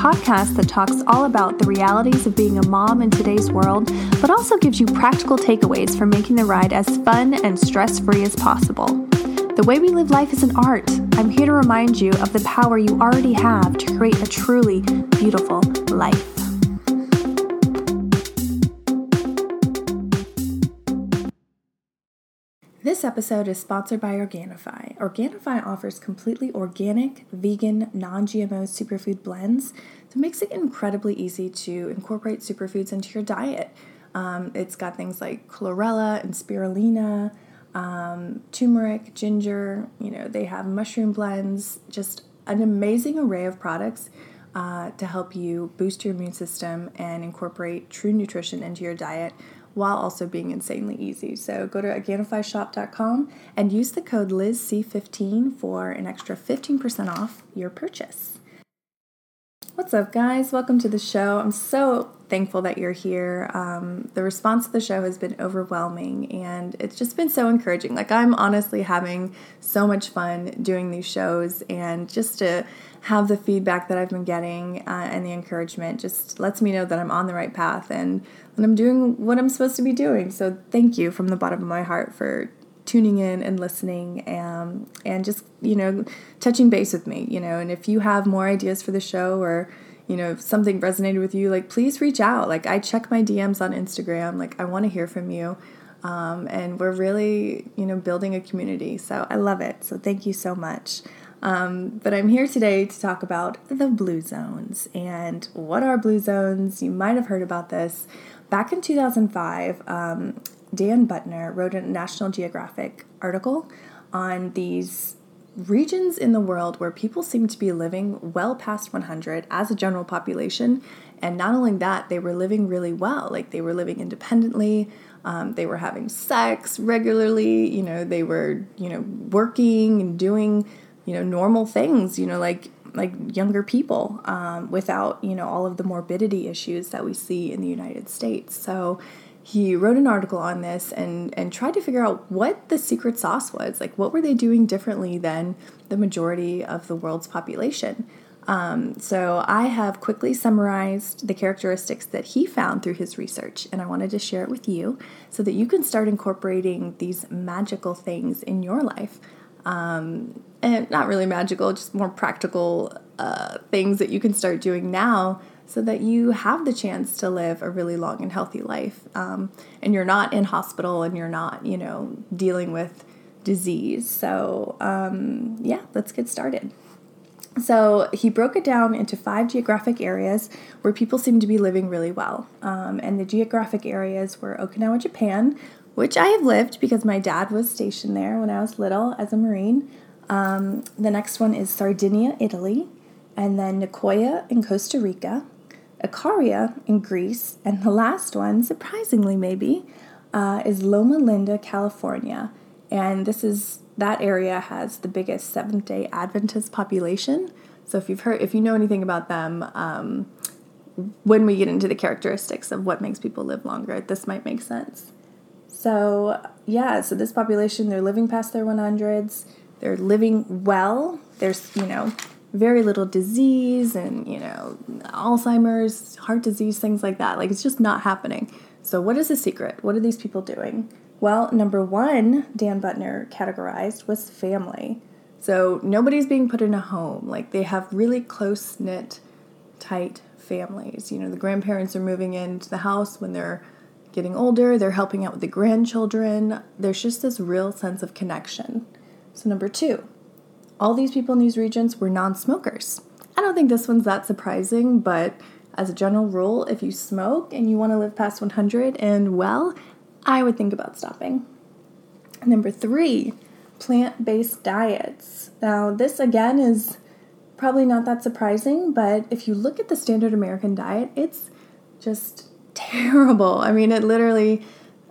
podcast that talks all about the realities of being a mom in today's world, but also gives you practical takeaways for making the ride as fun and stress free as possible. The way we live life is an art. I'm here to remind you of the power you already have to create a truly beautiful life. This episode is sponsored by Organifi. Organifi offers completely organic, vegan, non GMO superfood blends that makes it incredibly easy to incorporate superfoods into your diet. Um, it's got things like chlorella and spirulina, um, turmeric, ginger, you know, they have mushroom blends, just an amazing array of products uh, to help you boost your immune system and incorporate true nutrition into your diet while also being insanely easy. So go to Organifishop.com and use the code LizC15 for an extra 15% off your purchase. What's up, guys? Welcome to the show. I'm so thankful that you're here. Um, the response to the show has been overwhelming and it's just been so encouraging. Like, I'm honestly having so much fun doing these shows and just to have the feedback that I've been getting uh, and the encouragement just lets me know that I'm on the right path and, and I'm doing what I'm supposed to be doing. So, thank you from the bottom of my heart for tuning in and listening and, um, and just, you know, touching base with me, you know. And if you have more ideas for the show or, you know, if something resonated with you, like please reach out. Like I check my DMs on Instagram. Like I want to hear from you. Um, and we're really, you know, building a community. So I love it. So thank you so much. Um, but I'm here today to talk about the blue zones. And what are blue zones? You might have heard about this. Back in 2005, um, Dan Buettner wrote a National Geographic article on these regions in the world where people seem to be living well past 100 as a general population. And not only that, they were living really well. Like they were living independently, um, they were having sex regularly, you know, they were, you know, working and doing you know normal things you know like like younger people um, without you know all of the morbidity issues that we see in the united states so he wrote an article on this and and tried to figure out what the secret sauce was. Like what were they doing differently than the majority of the world's population? Um, so i have quickly summarized the characteristics that he found through his research and i wanted to share it with you so that you can start incorporating these magical things in your life. Um, and not really magical, just more practical uh, things that you can start doing now so that you have the chance to live a really long and healthy life. Um, and you're not in hospital and you're not, you know, dealing with disease. So, um, yeah, let's get started. So he broke it down into five geographic areas where people seem to be living really well. Um, and the geographic areas were Okinawa, Japan, which I have lived because my dad was stationed there when I was little as a Marine. Um, the next one is Sardinia, Italy, and then Nicoya in Costa Rica, Icaria in Greece, and the last one, surprisingly maybe, uh, is Loma Linda, California. And this is that area has the biggest Seventh Day Adventist population. So if you've heard, if you know anything about them, um, when we get into the characteristics of what makes people live longer, this might make sense. So, yeah, so this population, they're living past their 100s, they're living well, there's, you know, very little disease and, you know, Alzheimer's, heart disease, things like that. Like, it's just not happening. So, what is the secret? What are these people doing? Well, number one, Dan Buettner categorized was family. So, nobody's being put in a home. Like, they have really close knit, tight families. You know, the grandparents are moving into the house when they're getting older, they're helping out with the grandchildren. There's just this real sense of connection. So, number two, all these people in these regions were non smokers. I don't think this one's that surprising, but as a general rule, if you smoke and you want to live past 100 and well, I would think about stopping. Number three, plant based diets. Now, this again is probably not that surprising, but if you look at the standard American diet, it's just terrible. I mean, it literally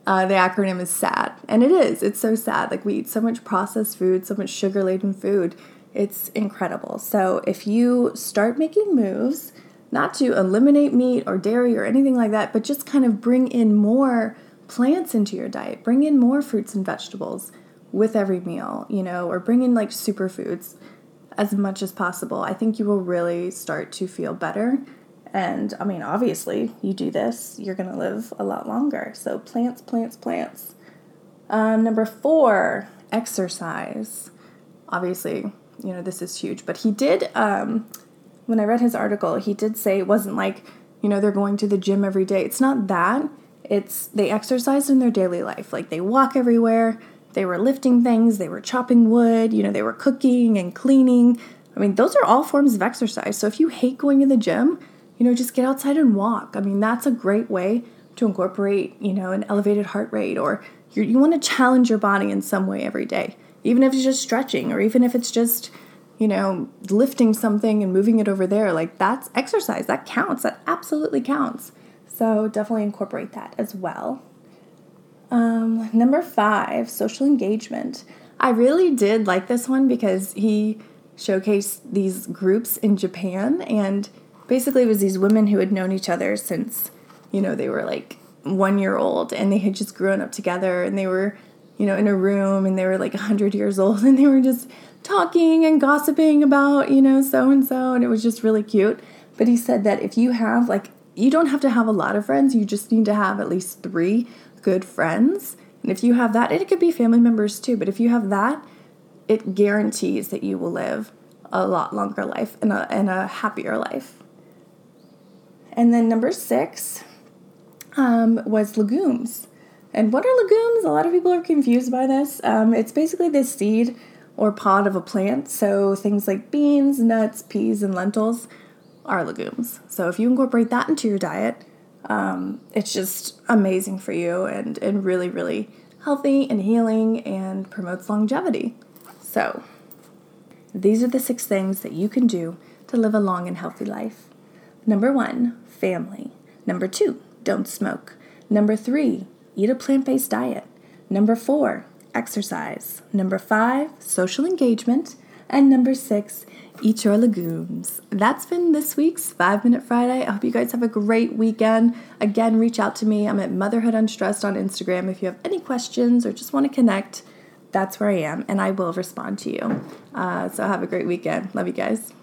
Uh, the acronym is SAD. And it is. It's so sad. Like, we eat so much processed food, so much sugar laden food. It's incredible. So, if you start making moves, not to eliminate meat or dairy or anything like that, but just kind of bring in more plants into your diet, bring in more fruits and vegetables with every meal, you know, or bring in like superfoods as much as possible. I think you will really start to feel better and I mean, obviously, you do this, you're going to live a lot longer. So, plants, plants, plants. Um, number four, exercise. Obviously, you know, this is huge, but he did, um, when I read his article, he did say it wasn't like, you know, they're going to the gym every day. It's not that. It's they exercise in their daily life. Like they walk everywhere, they were lifting things, they were chopping wood, you know, they were cooking and cleaning. I mean, those are all forms of exercise. So if you hate going to the gym, you know, just get outside and walk. I mean, that's a great way to incorporate, you know, an elevated heart rate or you want to challenge your body in some way every day, even if it's just stretching or even if it's just, you know, lifting something and moving it over there. Like that's exercise. That counts. That absolutely counts. So definitely incorporate that as well. Um, number five, social engagement. I really did like this one because he showcased these groups in Japan and basically it was these women who had known each other since you know they were like one year old and they had just grown up together and they were you know in a room and they were like 100 years old and they were just talking and gossiping about you know so and so and it was just really cute. But he said that if you have like you don't have to have a lot of friends you just need to have at least three good friends. And if you have that it could be family members too but if you have that it guarantees that you will live a lot longer life and a, and a happier life and then number six um, was legumes. And what are legumes? A lot of people are confused by this. Um, it's basically the seed or pod of a plant. So things like beans, nuts, peas, and lentils are legumes. So if you incorporate that into your diet, um, it's just amazing for you and, and really, really healthy and healing and promotes longevity. So these are the six things that you can do to live a long and healthy life. Number one, family. Number two, don't smoke. Number three, eat a plant based diet. Number four, exercise. Number five, social engagement. And number six, eat your legumes. That's been this week's Five Minute Friday. I hope you guys have a great weekend. Again, reach out to me. I'm at Motherhood Unstressed on Instagram. If you have any questions or just want to connect, that's where I am, and I will respond to you. Uh, so have a great weekend. Love you guys.